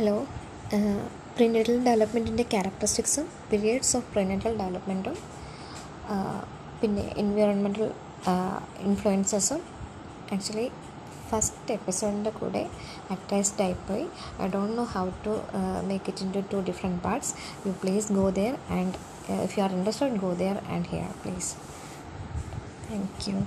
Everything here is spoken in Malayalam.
ഹലോ പ്രിനറ്റൽ ഡെവലപ്മെന്റിന്റെ ക്യാരക്ടറിസ്റ്റിക്സും പീരിയഡ്സ് ഓഫ് പ്രിനറ്റൽ ഡെവലപ്മെന്റും പിന്നെ എൻവയോൺമെന്റൽ ഇൻഫ്ലുവൻസസും ആക്ച്വലി ഫസ്റ്റ് എപ്പിസോഡിന്റെ കൂടെ അറ്റാച്ച്ഡ് ആയിപ്പോയി I don't know how to make it into two different parts you please go there and if you are interested go there and here please thank you